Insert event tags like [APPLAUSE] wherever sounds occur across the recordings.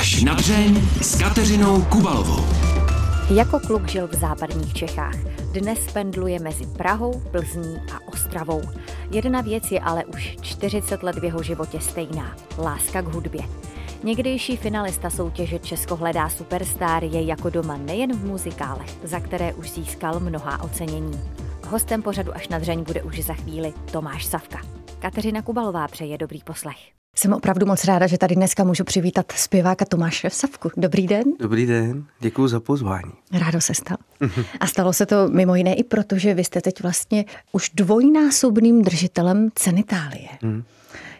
Až na dřeň s Kateřinou Kubalovou. Jako kluk žil v západních Čechách. Dnes pendluje mezi Prahou, Plzní a Ostravou. Jedna věc je ale už 40 let v jeho životě stejná. Láska k hudbě. Někdejší finalista soutěže Česko hledá superstar je jako doma nejen v muzikálech, za které už získal mnohá ocenění. Hostem pořadu až na dřeň bude už za chvíli Tomáš Savka. Kateřina Kubalová přeje dobrý poslech. Jsem opravdu moc ráda, že tady dneska můžu přivítat zpěváka Tomáše Savku. Dobrý den. Dobrý den, děkuji za pozvání. Rádo se stalo. A stalo se to mimo jiné i proto, že vy jste teď vlastně už dvojnásobným držitelem ceny Itálie. Hmm.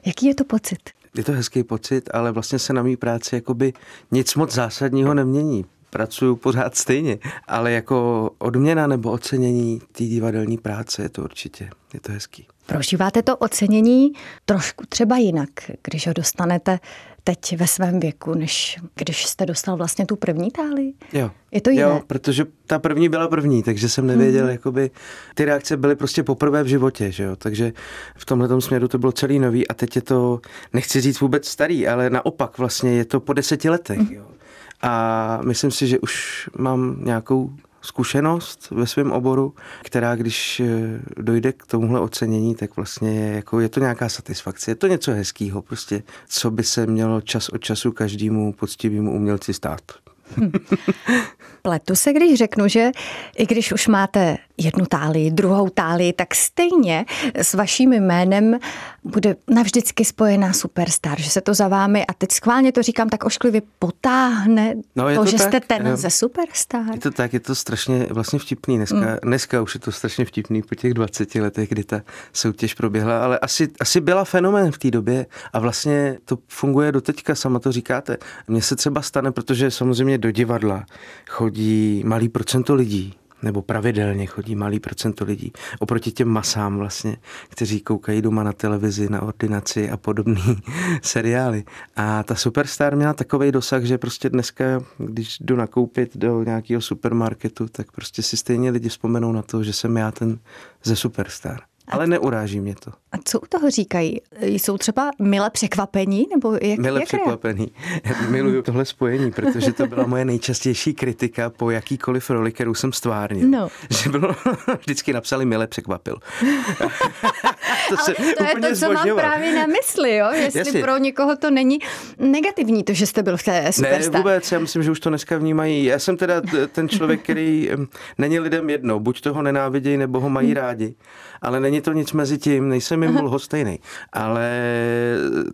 Jaký je to pocit? Je to hezký pocit, ale vlastně se na mý práci jakoby nic moc zásadního nemění pracuju pořád stejně, ale jako odměna nebo ocenění té divadelní práce je to určitě, je to hezký. Prožíváte to ocenění trošku třeba jinak, když ho dostanete teď ve svém věku, než když jste dostal vlastně tu první táli? Jo. Je to jiné? Jo, protože ta první byla první, takže jsem nevěděl, hmm. jakoby, ty reakce byly prostě poprvé v životě, že jo, takže v tomhle směru to bylo celý nový a teď je to, nechci říct vůbec starý, ale naopak vlastně je to po deseti letech, hmm. jo. A myslím si, že už mám nějakou zkušenost ve svém oboru, která když eh, dojde k tomuhle ocenění, tak vlastně je, jako, je to nějaká satisfakce. Je to něco hezkého, prostě, co by se mělo čas od času každému poctivému umělci stát. [LAUGHS] Pletu se, když řeknu, že i když už máte jednu tálii, druhou tálii, tak stejně s vaším jménem bude navždycky spojená superstar, že se to za vámi, a teď schválně to říkám tak ošklivě, potáhne no, to, to, že tak, jste ten ze superstar. Je to tak, je to strašně vlastně vtipný. Dneska, mm. dneska už je to strašně vtipný po těch 20 letech, kdy ta soutěž proběhla, ale asi, asi byla fenomén v té době a vlastně to funguje do teďka, sama to říkáte. Mně se třeba stane, protože samozřejmě do divadla chodí malý procento lidí, nebo pravidelně chodí malý procento lidí, oproti těm masám vlastně, kteří koukají doma na televizi, na ordinaci a podobné [LAUGHS] seriály. A ta Superstar měla takový dosah, že prostě dneska, když jdu nakoupit do nějakého supermarketu, tak prostě si stejně lidi vzpomenou na to, že jsem já ten ze Superstar. Ale neuráží mě to. A co u toho říkají? Jsou třeba milé překvapení? Nebo jak, milé překvapení. [LAUGHS] Miluju tohle spojení, protože to byla moje nejčastější kritika po jakýkoliv roli, kterou jsem stvárnil. No. Že bylo, [LAUGHS] vždycky napsali milé překvapil. [LAUGHS] to Ale to je to, co mám právě na mysli, jo? Jestli Jasně. pro někoho to není negativní, to, že jste byl v té superstar. Ne, vůbec, já myslím, že už to dneska vnímají. Já jsem teda ten člověk, který není lidem jedno, buď toho nenávidějí, nebo ho mají hmm. rádi, ale není to nic mezi tím, nejsem jim lhostejný. Ale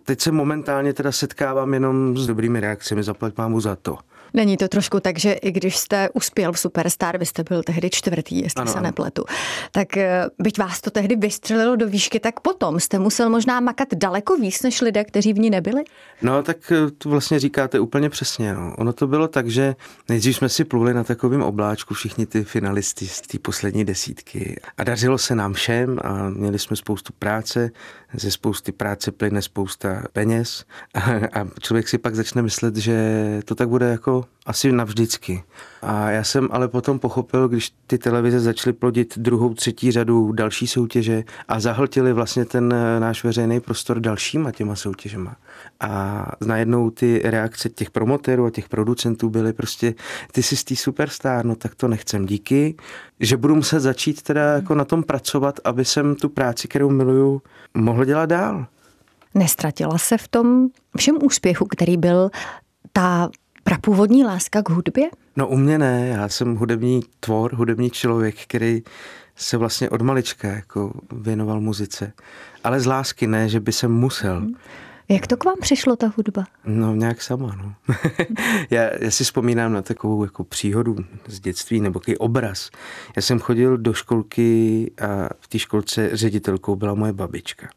teď se momentálně teda setkávám jenom s dobrými reakcemi, zaplať mámu za to. Není to trošku tak, že i když jste uspěl v Superstar, vy jste byl tehdy čtvrtý, jestli ano, se nepletu, tak eh, byť vás to tehdy vystřelilo do výšky, tak potom jste musel možná makat daleko víc než lidé, kteří v ní nebyli? No, tak eh, to vlastně říkáte úplně přesně. No. Ono to bylo tak, že nejdřív jsme si pluli na takovém obláčku všichni ty finalisti z té poslední desítky a dařilo se nám všem a měli jsme spoustu práce, ze spousty práce plyne spousta peněz a, [LAUGHS] a člověk si pak začne myslet, že to tak bude jako asi navždycky. A já jsem ale potom pochopil, když ty televize začaly plodit druhou, třetí řadu další soutěže a zahltili vlastně ten eh, náš veřejný prostor dalšíma těma soutěžema. A najednou ty reakce těch promotérů a těch producentů byly prostě, ty jsi tý superstar, no tak to nechcem, díky, že budu muset začít teda jako na tom pracovat, aby jsem tu práci, kterou miluju, mohl dělat dál. Nestratila se v tom všem úspěchu, který byl ta prapůvodní láska k hudbě? No u mě ne, já jsem hudební tvor, hudební člověk, který se vlastně od malička jako věnoval muzice. Ale z lásky ne, že by jsem musel. Hmm. Jak to k vám přišlo, ta hudba? No nějak sama, no. [LAUGHS] já, já si vzpomínám na takovou jako příhodu z dětství, nebo takový obraz. Já jsem chodil do školky a v té školce ředitelkou byla moje babička,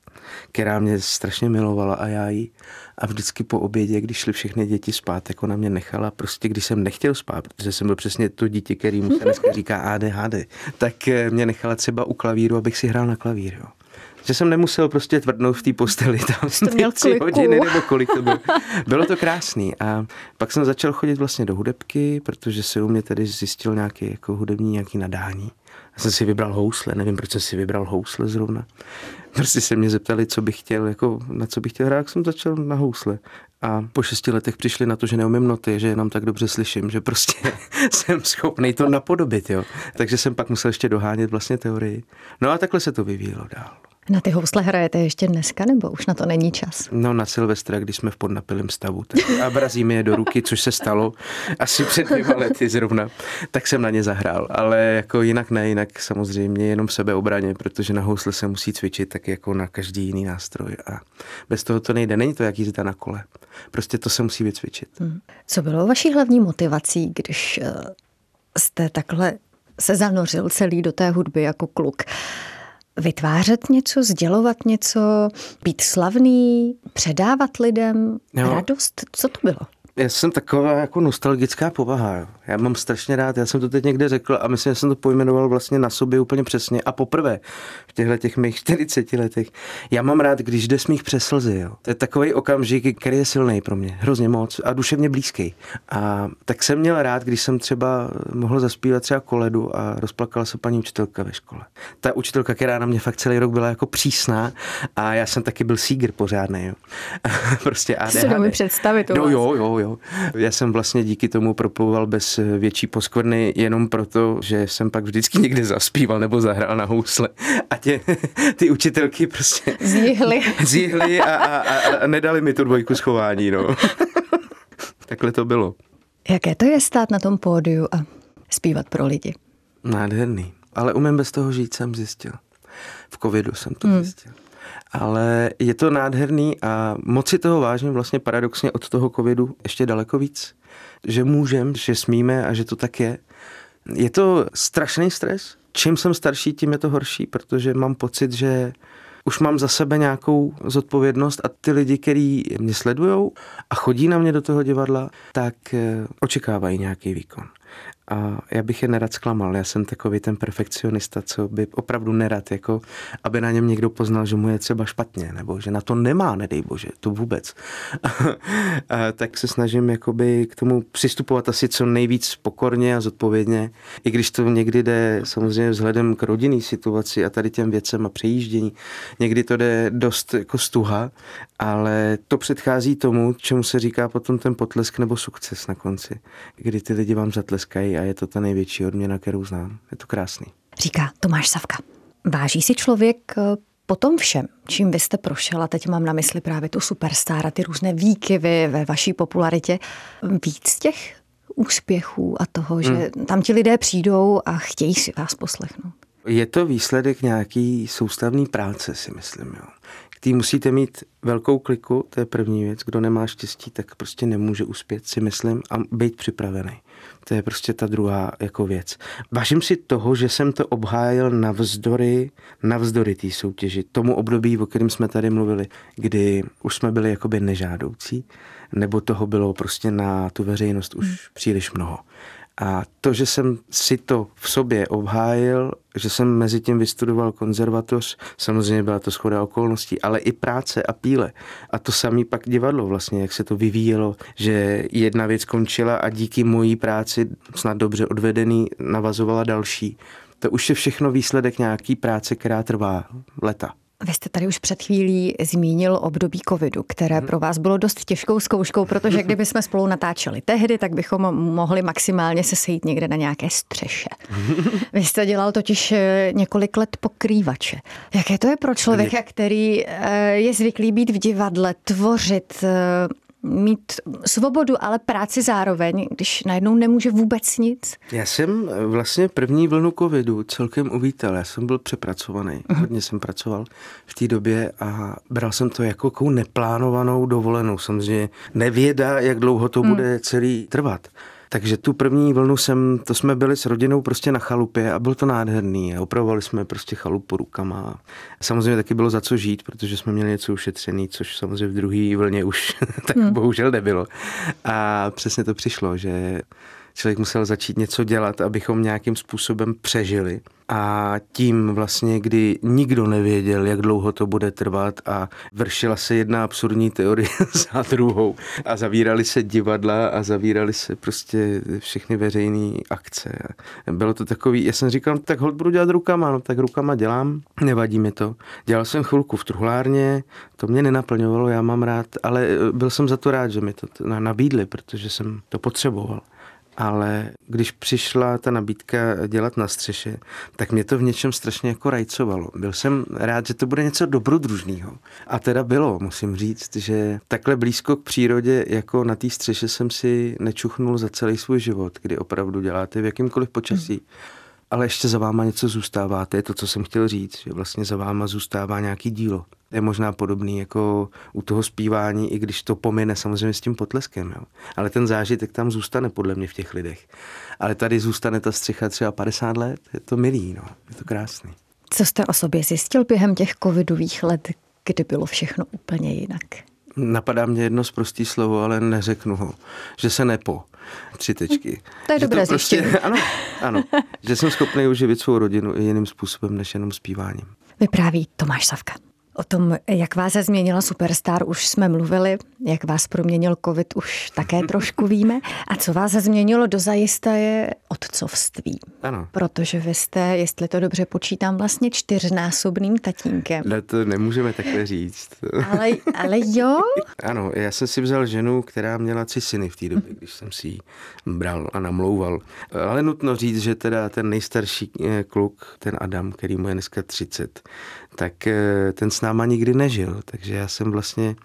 která mě strašně milovala a já ji. A vždycky po obědě, když šly všechny děti spát, jako na mě nechala, prostě když jsem nechtěl spát, protože jsem byl přesně to dítě, který mu se dneska říká ADHD, tak eh, mě nechala třeba u klavíru, abych si hrál na klavír. Jo že jsem nemusel prostě tvrdnout v té posteli tam Jste měl tři kliku. hodiny nebo kolik to bylo. Bylo to krásný a pak jsem začal chodit vlastně do hudebky, protože se u mě tady zjistil nějaký jako hudební nějaký nadání. Já jsem si vybral housle, nevím, proč jsem si vybral housle zrovna. Prostě se mě zeptali, co bych chtěl, jako na co bych chtěl hrát, jak jsem začal na housle. A po šesti letech přišli na to, že neumím noty, že jenom tak dobře slyším, že prostě [LAUGHS] jsem schopný to napodobit, jo. Takže jsem pak musel ještě dohánět vlastně teorii. No a takhle se to vyvíjelo dál. Na ty housle hrajete ještě dneska, nebo už na to není čas? No na Silvestra, když jsme v podnapilém stavu tak a brazíme je do ruky, což se stalo asi před dvěma lety zrovna, tak jsem na ně zahrál. Ale jako jinak ne, jinak samozřejmě jenom v sebeobraně, protože na housle se musí cvičit tak jako na každý jiný nástroj a bez toho to nejde. Není to jak jízda na kole. Prostě to se musí vycvičit. Hmm. Co bylo vaší hlavní motivací, když eh, jste takhle se zanořil celý do té hudby jako kluk? Vytvářet něco, sdělovat něco, být slavný, předávat lidem jo. radost. Co to bylo? Já jsem taková jako nostalgická povaha. Jo. Já mám strašně rád, já jsem to teď někde řekl a myslím, že jsem to pojmenoval vlastně na sobě úplně přesně. A poprvé v těchto těch mých 40 letech. Já mám rád, když jde smích přes slzy. Jo. To je takový okamžik, který je silný pro mě, hrozně moc a duševně blízký. A tak jsem měl rád, když jsem třeba mohl zaspívat třeba koledu a rozplakala se paní učitelka ve škole. Ta učitelka, která na mě fakt celý rok byla jako přísná a já jsem taky byl sígr pořádný. Jo. [LAUGHS] prostě ADHD. Si mi představit. No, jo, jo, jo. Já jsem vlastně díky tomu proplouval bez větší poskvrny jenom proto, že jsem pak vždycky někde zaspíval nebo zahrál na housle a tě, [LAUGHS] ty učitelky prostě zjihly, zjihly a, a, a, a nedali mi tu dvojku schování. No. [LAUGHS] Takhle to bylo. Jaké to je stát na tom pódiu a zpívat pro lidi? Nádherný. Ale umím bez toho žít, jsem zjistil. V covidu jsem to hmm. zjistil ale je to nádherný a moc si toho vážím vlastně paradoxně od toho covidu ještě daleko víc, že můžem, že smíme a že to tak je. Je to strašný stres. Čím jsem starší, tím je to horší, protože mám pocit, že už mám za sebe nějakou zodpovědnost a ty lidi, kteří mě sledují a chodí na mě do toho divadla, tak eh, očekávají nějaký výkon a já bych je nerad zklamal. Já jsem takový ten perfekcionista, co by opravdu nerad, jako aby na něm někdo poznal, že mu je třeba špatně, nebo že na to nemá, nedej bože, to vůbec. [LAUGHS] a tak se snažím jakoby k tomu přistupovat asi co nejvíc pokorně a zodpovědně, i když to někdy jde samozřejmě vzhledem k rodinný situaci a tady těm věcem a přejíždění, někdy to jde dost jako stuha, ale to předchází tomu, čemu se říká potom ten potlesk nebo sukces na konci, kdy ty lidi vám zatleskají a je to ta největší odměna, kterou znám. Je to krásný. Říká Tomáš Savka. Váží si člověk eh, po tom všem, čím vy jste prošel, a teď mám na mysli právě tu superstar a ty různé výkyvy ve vaší popularitě, víc těch úspěchů a toho, že hmm. tam ti lidé přijdou a chtějí si vás poslechnout? Je to výsledek nějaký soustavní práce, si myslím. Jo. Tý musíte mít velkou kliku, to je první věc. Kdo nemá štěstí, tak prostě nemůže uspět, si myslím, a být připravený. To je prostě ta druhá jako věc. Vážím si toho, že jsem to obhájil navzdory, navzdory té soutěži. Tomu období, o kterém jsme tady mluvili, kdy už jsme byli jakoby nežádoucí, nebo toho bylo prostě na tu veřejnost už hmm. příliš mnoho. A to, že jsem si to v sobě obhájil, že jsem mezi tím vystudoval konzervatoř, samozřejmě byla to schoda okolností, ale i práce a píle. A to samý pak divadlo vlastně, jak se to vyvíjelo, že jedna věc končila a díky mojí práci, snad dobře odvedený, navazovala další. To už je všechno výsledek nějaký práce, která trvá leta. Vy jste tady už před chvílí zmínil období covidu, které hmm. pro vás bylo dost těžkou zkouškou, protože kdyby jsme spolu natáčeli tehdy, tak bychom mohli maximálně se sejít někde na nějaké střeše. [LAUGHS] Vy jste dělal totiž eh, několik let pokrývače. Jaké to je pro člověka, který eh, je zvyklý být v divadle, tvořit, eh, mít svobodu, ale práci zároveň, když najednou nemůže vůbec nic? Já jsem vlastně první vlnu covidu celkem uvítal. Já jsem byl přepracovaný. Uh-huh. Hodně jsem pracoval v té době a bral jsem to jako kou neplánovanou dovolenou. Samozřejmě nevěda, jak dlouho to uh-huh. bude celý trvat. Takže tu první vlnu jsem, to jsme byli s rodinou prostě na chalupě a bylo to nádherný. A opravovali jsme prostě chalupu rukama. Samozřejmě taky bylo za co žít, protože jsme měli něco ušetřený, což samozřejmě v druhé vlně už [LAUGHS] tak hmm. bohužel nebylo. A přesně to přišlo, že člověk musel začít něco dělat, abychom nějakým způsobem přežili. a tím vlastně, kdy nikdo nevěděl, jak dlouho to bude trvat a vršila se jedna absurdní teorie [LAUGHS] za druhou a zavírali se divadla a zavírali se prostě všechny veřejné akce. Bylo to takový, já jsem říkal, tak hold budu dělat rukama, no tak rukama dělám, nevadí mi to. Dělal jsem chvilku v truhlárně, to mě nenaplňovalo, já mám rád, ale byl jsem za to rád, že mi to nabídli, protože jsem to potřeboval ale když přišla ta nabídka dělat na střeše, tak mě to v něčem strašně jako rajcovalo. Byl jsem rád, že to bude něco dobrodružného. A teda bylo, musím říct, že takhle blízko k přírodě, jako na té střeše jsem si nečuchnul za celý svůj život, kdy opravdu děláte v jakýmkoliv počasí. Mm. Ale ještě za váma něco zůstává, to je to, co jsem chtěl říct, že vlastně za váma zůstává nějaký dílo je možná podobný jako u toho zpívání, i když to pomine samozřejmě s tím potleskem. Jo. Ale ten zážitek tam zůstane podle mě v těch lidech. Ale tady zůstane ta střecha třeba 50 let. Je to milý, no. je to krásný. Co jste o sobě zjistil během těch covidových let, kdy bylo všechno úplně jinak? Napadá mě jedno z prostý slovo, ale neřeknu ho. Že se nepo. Tři tečky. To je že dobré to prostě, [LAUGHS] Ano, ano. Že jsem schopný uživit svou rodinu i jiným způsobem, než jenom zpíváním. Vypráví Tomáš Savka. O tom, jak vás se změnila Superstar, už jsme mluvili, jak vás proměnil covid, už také [LAUGHS] trošku víme. A co vás změnilo do zajista je otcovství. Ano. Protože vy jste, jestli to dobře počítám, vlastně čtyřnásobným tatínkem. Ne, to nemůžeme takhle říct. Ale, ale jo? [LAUGHS] Ano, já jsem si vzal ženu, která měla tři syny v té době, když jsem si ji bral a namlouval. Ale nutno říct, že teda ten nejstarší eh, kluk, ten Adam, který mu je dneska 30, tak eh, ten s náma nikdy nežil. Takže já jsem vlastně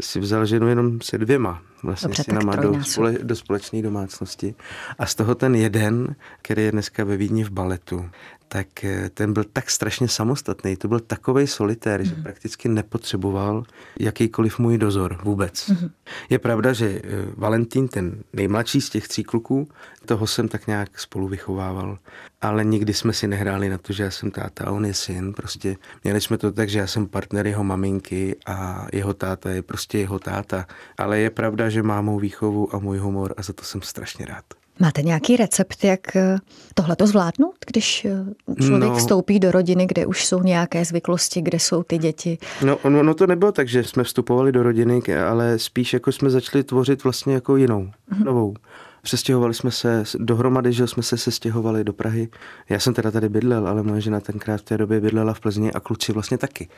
si vzal ženu jenom se dvěma vlastně Dobře, synama do, spole, do společné domácnosti. A z toho ten jeden, který je dneska ve Vídni v baletu, tak eh, ten byl tak strašně samostatný, to byl takový solitér, mm. že mhm. prakticky nepotřeboval jakýkoliv můj dozor vůbec. Mm. Je pravda, že eh, Valentín, ten nejmladší z těch tří kluků, toho jsem tak nějak spolu vychovával, ale nikdy jsme si nehráli na to, že já jsem táta a on je syn. Prostě měli jsme to tak, že já jsem partner jeho maminky a jeho táta je prostě jeho táta. Ale je pravda, že má mou výchovu a můj humor a za to jsem strašně rád. Máte nějaký recept, jak eh, tohle to zvládnout, když eh, člověk no, vstoupí do rodiny, kde už jsou nějaké zvyklosti, kde jsou ty děti? No, no, no to nebylo tak, že jsme vstupovali do rodiny, ale spíš jako jsme začali tvořit vlastně jako jinou, mm-hmm. novou. Přestěhovali jsme se dohromady, že jsme se sestěhovali do Prahy. Já jsem teda tady bydlel, ale moje žena tenkrát v té době bydlela v Plzni a kluci vlastně taky.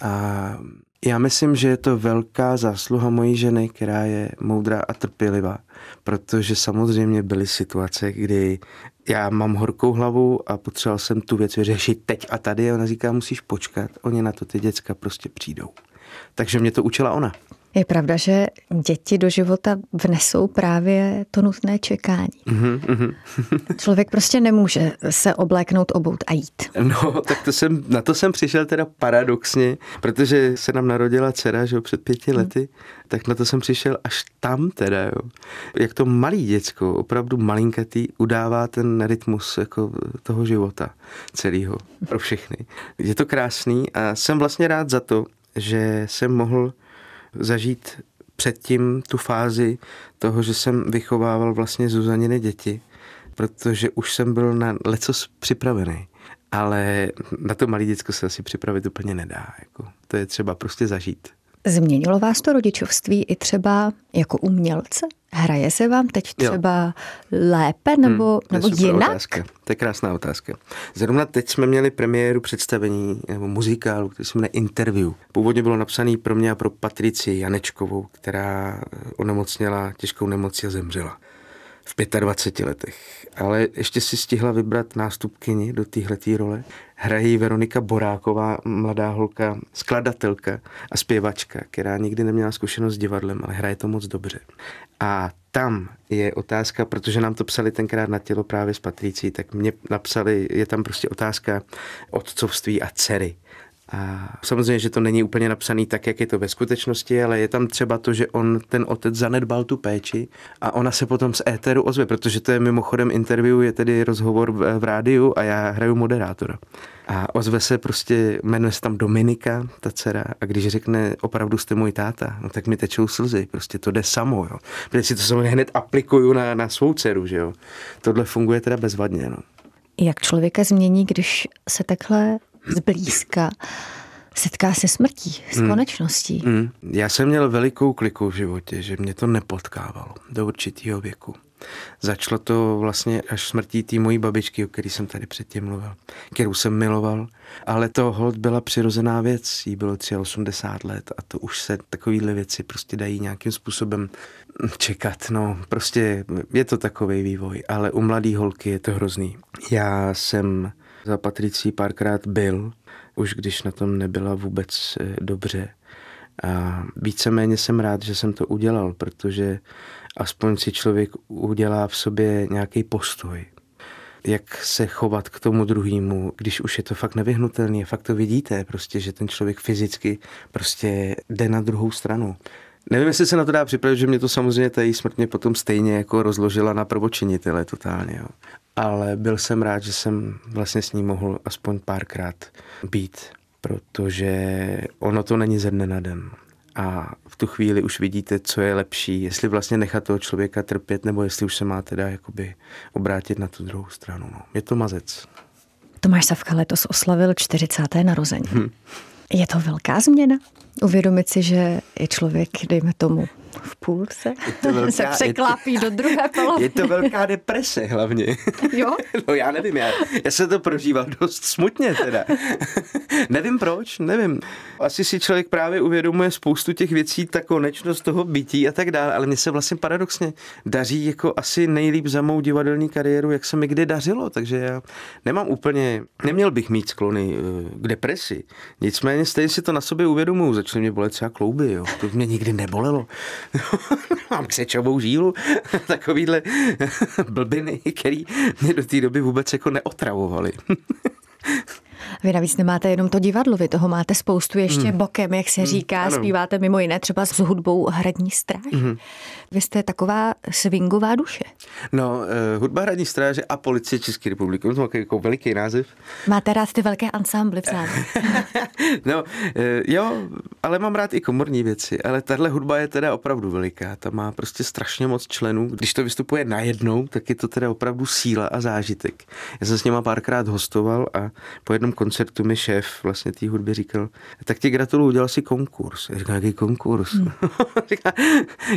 A já myslím, že je to velká zásluha mojí ženy, která je moudrá a trpělivá, protože samozřejmě byly situace, kdy já mám horkou hlavu a potřeboval jsem tu věc vyřešit teď a tady a ona říká, musíš počkat, oni na to ty děcka prostě přijdou. Takže mě to učila ona. Je pravda, že děti do života vnesou právě to nutné čekání. Mm-hmm. [LAUGHS] Člověk prostě nemůže se obléknout, obout a jít. No, tak to jsem, na to jsem přišel teda paradoxně, protože se nám narodila dcera, že jo, před pěti mhm. lety, mm. tak na to jsem přišel až tam teda, jo. Jak to malý děcko, opravdu malinkatý, udává ten rytmus jako toho života celého pro všechny. Je to krásný a jsem vlastně rád za to, že jsem mohl zažít předtím tu fázi toho, že jsem vychovával vlastně Zuzaniny děti, protože už jsem byl na lecos připravený. Ale na to malé děcko se asi připravit úplně nedá. Jako, to je třeba prostě zažít. Změnilo vás to rodičovství i třeba jako umělce? Hraje se vám teď třeba hmm. lépe nebo, hmm, nebo jinak? Otázka. To je krásná otázka. Zrovna teď jsme měli premiéru představení nebo muzikálu, který se jmenuje Interview. Původně bylo napsaný pro mě a pro Patrici Janečkovou, která onemocněla těžkou nemocí a zemřela v 25 letech. Ale ještě si stihla vybrat nástupkyni do téhletý role. Hrají Veronika Boráková, mladá holka, skladatelka a zpěvačka, která nikdy neměla zkušenost s divadlem, ale hraje to moc dobře. A tam je otázka, protože nám to psali tenkrát na tělo právě s Patricí, tak mě napsali, je tam prostě otázka otcovství a dcery. A samozřejmě, že to není úplně napsaný tak, jak je to ve skutečnosti, ale je tam třeba to, že on, ten otec, zanedbal tu péči a ona se potom z éteru ozve, protože to je mimochodem interview, je tedy rozhovor v, v rádiu a já hraju moderátora. A ozve se prostě, jmenuje se tam Dominika, ta dcera, a když řekne, opravdu jste můj táta, no tak mi tečou slzy, prostě to jde samo, jo. Protože si to samozřejmě hned aplikuju na, na svou dceru, že jo. Tohle funguje teda bezvadně, no. Jak člověka změní, když se takhle zblízka setká se smrtí, s hmm. konečností. Hmm. Já jsem měl velikou kliku v životě, že mě to nepotkávalo do určitého věku. Začalo to vlastně až smrtí té mojí babičky, o který jsem tady předtím mluvil, kterou jsem miloval, ale to hold byla přirozená věc, jí bylo 83 let a to už se takovýhle věci prostě dají nějakým způsobem čekat, no prostě je to takový vývoj, ale u mladý holky je to hrozný. Já jsem za Patricí párkrát byl, už když na tom nebyla vůbec eh, dobře. A víceméně jsem rád, že jsem to udělal, protože aspoň si člověk udělá v sobě nějaký postoj. Jak se chovat k tomu druhému, když už je to fakt nevyhnutelné, fakt to vidíte, prostě, že ten člověk fyzicky prostě jde na druhou stranu. Nevím, jestli se na to dá připravit, že mě to samozřejmě tady smrtně potom stejně jako rozložila na prvočinitele totálně. Jo. Ale byl jsem rád, že jsem vlastně s ní mohl aspoň párkrát být, protože ono to není ze dne na den. A v tu chvíli už vidíte, co je lepší, jestli vlastně nechat toho člověka trpět, nebo jestli už se má teda jakoby obrátit na tu druhou stranu. No. Je to mazec. Tomáš Savka letos oslavil 40. narození. Hmm. Je to velká změna? Uvědomit si, že je člověk, dejme tomu, v půlce, je to velká, [LAUGHS] se překlápí je to, do druhé poloviny. Je to velká deprese hlavně. Jo? [LAUGHS] No já nevím, já, já se to prožíval dost smutně teda. [LAUGHS] nevím proč, nevím. Asi si člověk právě uvědomuje spoustu těch věcí, ta konečnost toho bytí a tak dále, ale mně se vlastně paradoxně daří jako asi nejlíp za mou divadelní kariéru, jak se mi kdy dařilo, takže já nemám úplně, neměl bych mít sklony eh, k depresi. Nicméně stejně si to na sobě uvědomuji, začaly mě bolet třeba klouby, jo. to mě nikdy nebolelo. [LAUGHS] mám křečovou žílu, [LAUGHS] takovýhle [LAUGHS] blbiny, který mě do té doby vůbec jako neotravovaly. Vy navíc nemáte jenom to divadlo, vy toho máte spoustu ještě hmm. bokem, jak se hmm. říká, ano. zpíváte mimo jiné třeba s hudbou Hradní stráž. Hmm. Vy jste taková swingová duše. No, uh, hudba Hradní stráže a policie České republiky, to je jako veliký název. Máte rád ty velké ansámbly v [LAUGHS] No, uh, jo, ale mám rád i komorní věci, ale tahle hudba je teda opravdu veliká, ta má prostě strašně moc členů. Když to vystupuje najednou, tak je to teda opravdu síla a zážitek. Já jsem s něma párkrát hostoval a po jednom koncertu mi šéf vlastně té hudby říkal, tak ti gratuluju, udělal si konkurs. Já říkám, jaký konkurs? Hmm. [LAUGHS] říká,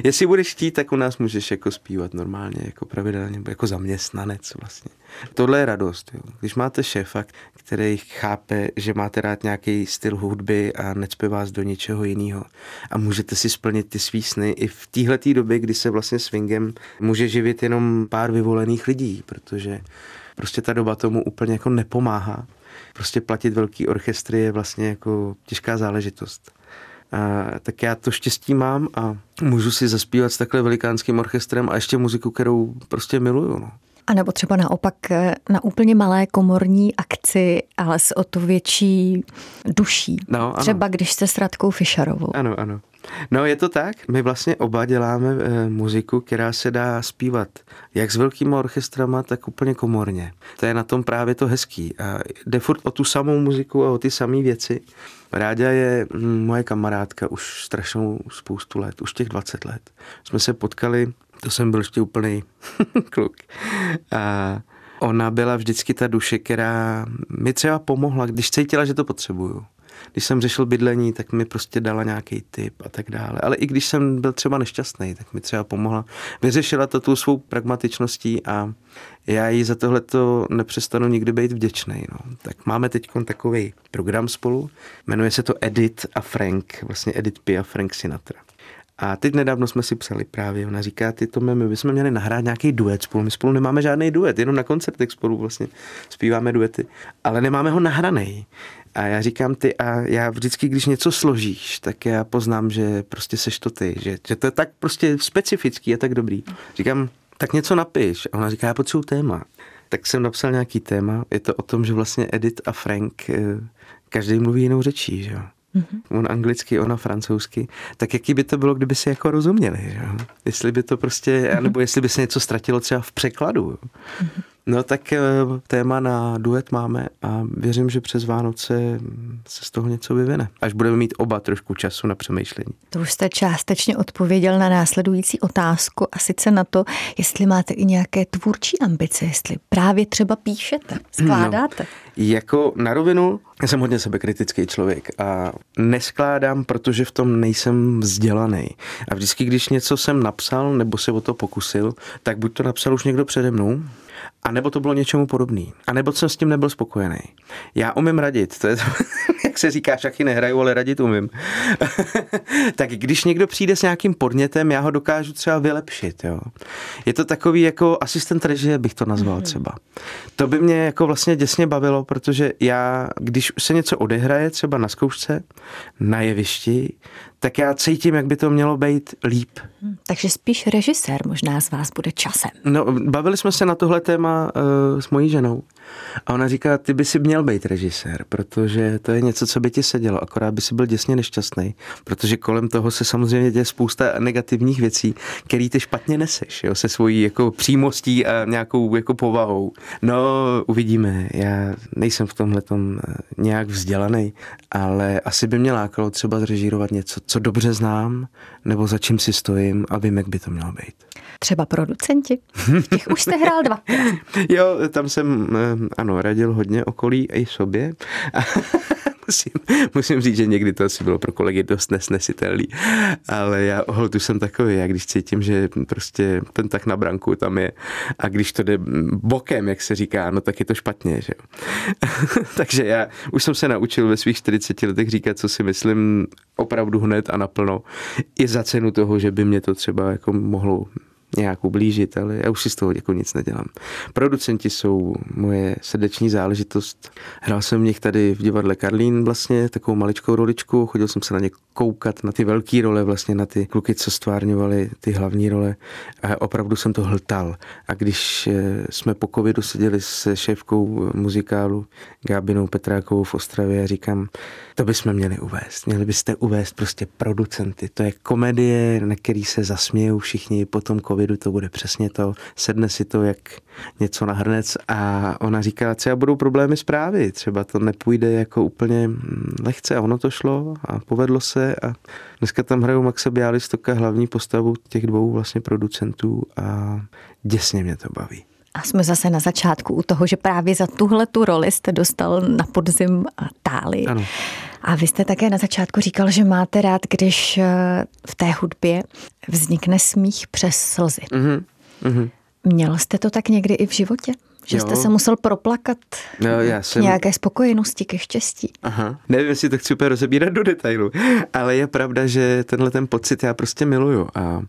jestli budeš chtít, tak u nás můžeš jako zpívat normálně, jako pravidelně, jako zaměstnanec vlastně. Tohle je radost. Jo. Když máte šéfa, který chápe, že máte rád nějaký styl hudby a necpe vás do něčeho jiného a můžete si splnit ty svý sny i v téhle době, kdy se vlastně swingem může živit jenom pár vyvolených lidí, protože prostě ta doba tomu úplně jako nepomáhá prostě platit velký orchestry je vlastně jako těžká záležitost. A, tak já to štěstí mám a můžu si zaspívat s takhle velikánským orchestrem a ještě muziku, kterou prostě miluju. No. A nebo třeba naopak eh, na úplně malé komorní akci, ale s o to větší duší. No, ano. Třeba když jste s Radkou Fischerovou. Ano, ano. No je to tak, my vlastně oba děláme e, muziku, která se dá zpívat jak s velkýma orchestrama, tak úplně komorně. To je na tom právě to hezký. A jde furt o tu samou muziku a o ty samé věci. Ráďa je mm, moje kamarádka už strašnou spoustu let, už těch 20 let. Jsme se potkali, to jsem byl ještě úplný [LAUGHS] kluk. A ona byla vždycky ta duše, která mi třeba pomohla, když cítila, že to potřebuju když jsem řešil bydlení, tak mi prostě dala nějaký tip a tak dále. Ale i když jsem byl třeba nešťastný, tak mi třeba pomohla. Vyřešila to tu svou pragmatičností a já jí za tohle to nepřestanu nikdy být vděčný. No. Tak máme teď takový program spolu, jmenuje se to Edit a Frank, vlastně Edit P a Frank Sinatra. A teď nedávno jsme si psali právě, ona říká, ty to my bychom měli nahrát nějaký duet spolu. My spolu nemáme žádný duet, jenom na koncertech spolu vlastně zpíváme duety, ale nemáme ho nahraný. A já říkám ty a já vždycky, když něco složíš, tak já poznám, že prostě seš to ty, že, že to je tak prostě specifický a tak dobrý. Říkám, tak něco napiš. A ona říká, já potřebuji téma. Tak jsem napsal nějaký téma. Je to o tom, že vlastně Edith a Frank, eh, každý mluví jinou řečí, že jo. Mm-hmm. On anglicky, ona francouzsky. Tak jaký by to bylo, kdyby si jako rozuměli, že? Jestli by to prostě, mm-hmm. nebo jestli by se něco ztratilo třeba v překladu. Mm-hmm. No tak eh, téma na duet máme a věřím, že přes Vánoce se z toho něco vyvine, až budeme mít oba trošku času na přemýšlení. To už jste částečně odpověděl na následující otázku a sice na to, jestli máte i nějaké tvůrčí ambice, jestli právě třeba píšete, skládáte. No, jako na rovinu, já jsem hodně sebekritický člověk a neskládám, protože v tom nejsem vzdělaný. A vždycky, když něco jsem napsal nebo se o to pokusil, tak buď to napsal už někdo přede mnou, a nebo to bylo něčemu podobný. A nebo jsem s tím nebyl spokojený. Já umím radit, to je to, [LAUGHS] jak se říká, šachy nehraju, ale radit umím. [LAUGHS] tak když někdo přijde s nějakým podnětem, já ho dokážu třeba vylepšit. Jo. Je to takový jako asistent režie, bych to nazval mm. třeba. To by mě jako vlastně děsně bavilo, protože já, když se něco odehraje třeba na zkoušce, na jevišti, tak já cítím, jak by to mělo být líp. Hmm, takže spíš režisér možná z vás bude časem. No, bavili jsme se na tohle téma uh, s mojí ženou a ona říká, ty by si měl být režisér, protože to je něco, co by ti sedělo, akorát by si byl děsně nešťastný, protože kolem toho se samozřejmě děje spousta negativních věcí, který ty špatně neseš, jo, se svojí jako přímostí a nějakou jako povahou. No, uvidíme, já nejsem v tomhle eh, nějak vzdělaný, ale asi by mě lákalo třeba zrežírovat něco, co dobře znám, nebo za čím si stojím a vím, jak by to mělo být. Třeba producenti. Těch už jste hrál dva. [LAUGHS] jo, tam jsem, eh, ano, radil hodně okolí i sobě. [LAUGHS] musím, musím říct, že někdy to asi bylo pro kolegy dost nesnesitelný, ale já holtu jsem takový, já když cítím, že prostě ten tak na branku tam je a když to jde bokem, jak se říká, no tak je to špatně, že [LAUGHS] Takže já už jsem se naučil ve svých 40 letech říkat, co si myslím opravdu hned a naplno, i za cenu toho, že by mě to třeba jako mohlo nějak ublížit, ale já už si z toho jako nic nedělám. Producenti jsou moje srdeční záležitost. Hrál jsem v nich tady v divadle Karlín vlastně, takovou maličkou roličku, chodil jsem se na ně koukat, na ty velké role, vlastně na ty kluky, co stvárňovali ty hlavní role a opravdu jsem to hltal. A když eh, jsme po covidu seděli se šéfkou muzikálu Gábinou Petrákovou v Ostravě a říkám, to bychom měli uvést. Měli byste uvést prostě producenty. To je komedie, na který se zasmějou všichni po tom covidu, to bude přesně to. Sedne si to jak něco na hrnec a ona říká, třeba budou problémy zprávy, třeba to nepůjde jako úplně mm, lehce a ono to šlo a povedlo se a dneska tam hrajou Maxa Bialystoka hlavní postavu těch dvou vlastně producentů a děsně mě to baví. A jsme zase na začátku u toho, že právě za tuhle tu roli jste dostal na podzim táli. Ano. A vy jste také na začátku říkal, že máte rád, když eh, v té hudbě vznikne smích přes slzy. Mm-hmm. Mm-hmm. Měl jste to tak někdy i v životě? Že jo. jste se musel proplakat no, já jsem... nějaké spokojenosti, ke štěstí. Aha. Nevím, jestli to chci úplně rozebírat do detailu, ale je pravda, že tenhle ten pocit já prostě miluju a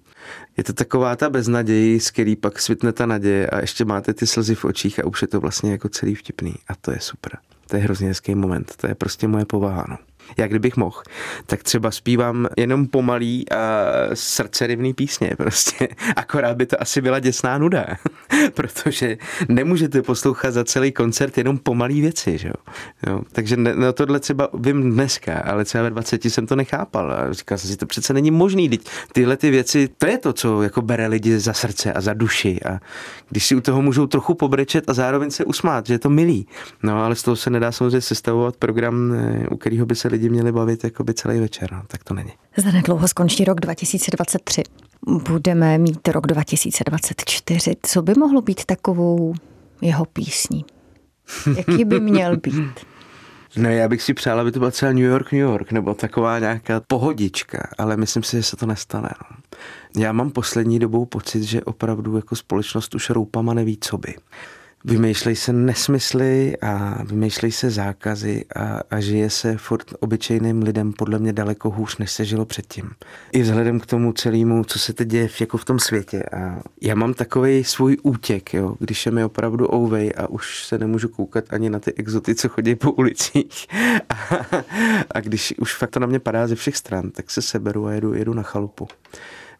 je to taková ta beznaděj, z který pak svitne ta naděje a ještě máte ty slzy v očích a už je to vlastně jako celý vtipný a to je super. To je hrozně hezký moment, to je prostě moje povaha. No jak kdybych mohl, tak třeba zpívám jenom pomalý a srdcerivný písně prostě. [LAUGHS] Akorát by to asi byla děsná nuda, [LAUGHS] protože nemůžete poslouchat za celý koncert jenom pomalý věci, že jo. jo. Takže ne, no tohle třeba vím dneska, ale třeba ve 20 jsem to nechápal a říkal jsem si, to přece není možný, teď tyhle ty věci, to je to, co jako bere lidi za srdce a za duši a když si u toho můžou trochu pobrečet a zároveň se usmát, že je to milý. No ale z toho se nedá samozřejmě sestavovat program, u kterého by se lidi měli bavit by celý večer, no, tak to není. nedlouho skončí rok 2023. Budeme mít rok 2024. Co by mohlo být takovou jeho písní? Jaký by měl být? [LAUGHS] No já bych si přál, aby to byl třeba New York, New York, nebo taková nějaká pohodička, ale myslím si, že se to nestane. No. Já mám poslední dobou pocit, že opravdu jako společnost už roupama neví, co by vymýšlej se nesmysly a vymýšlej se zákazy a, a žije se furt obyčejným lidem podle mě daleko hůř, než se žilo předtím. I vzhledem k tomu celému, co se teď děje jako v tom světě. A já mám takový svůj útěk, jo, když je mi opravdu ouvej a už se nemůžu koukat ani na ty exoty, co chodí po ulicích. A, a když už fakt to na mě padá ze všech stran, tak se seberu a jedu, jedu na chalupu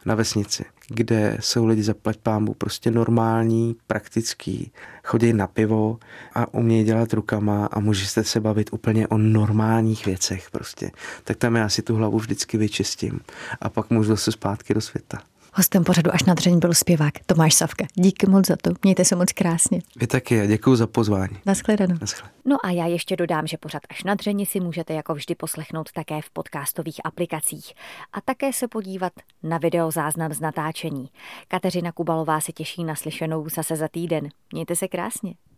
na vesnici, kde jsou lidi zaplať pámbu prostě normální, praktický, chodí na pivo a umějí dělat rukama a můžete se bavit úplně o normálních věcech prostě. Tak tam já si tu hlavu vždycky vyčistím a pak můžu zase zpátky do světa. Hostem pořadu až na dřeň byl zpěvák Tomáš Savka. Díky moc za to. Mějte se moc krásně. Vy taky a děkuji za pozvání. Naschledanou. Naschle. No a já ještě dodám, že pořad až na dřeni si můžete jako vždy poslechnout také v podcastových aplikacích a také se podívat na videozáznam z natáčení. Kateřina Kubalová se těší na slyšenou zase za týden. Mějte se krásně.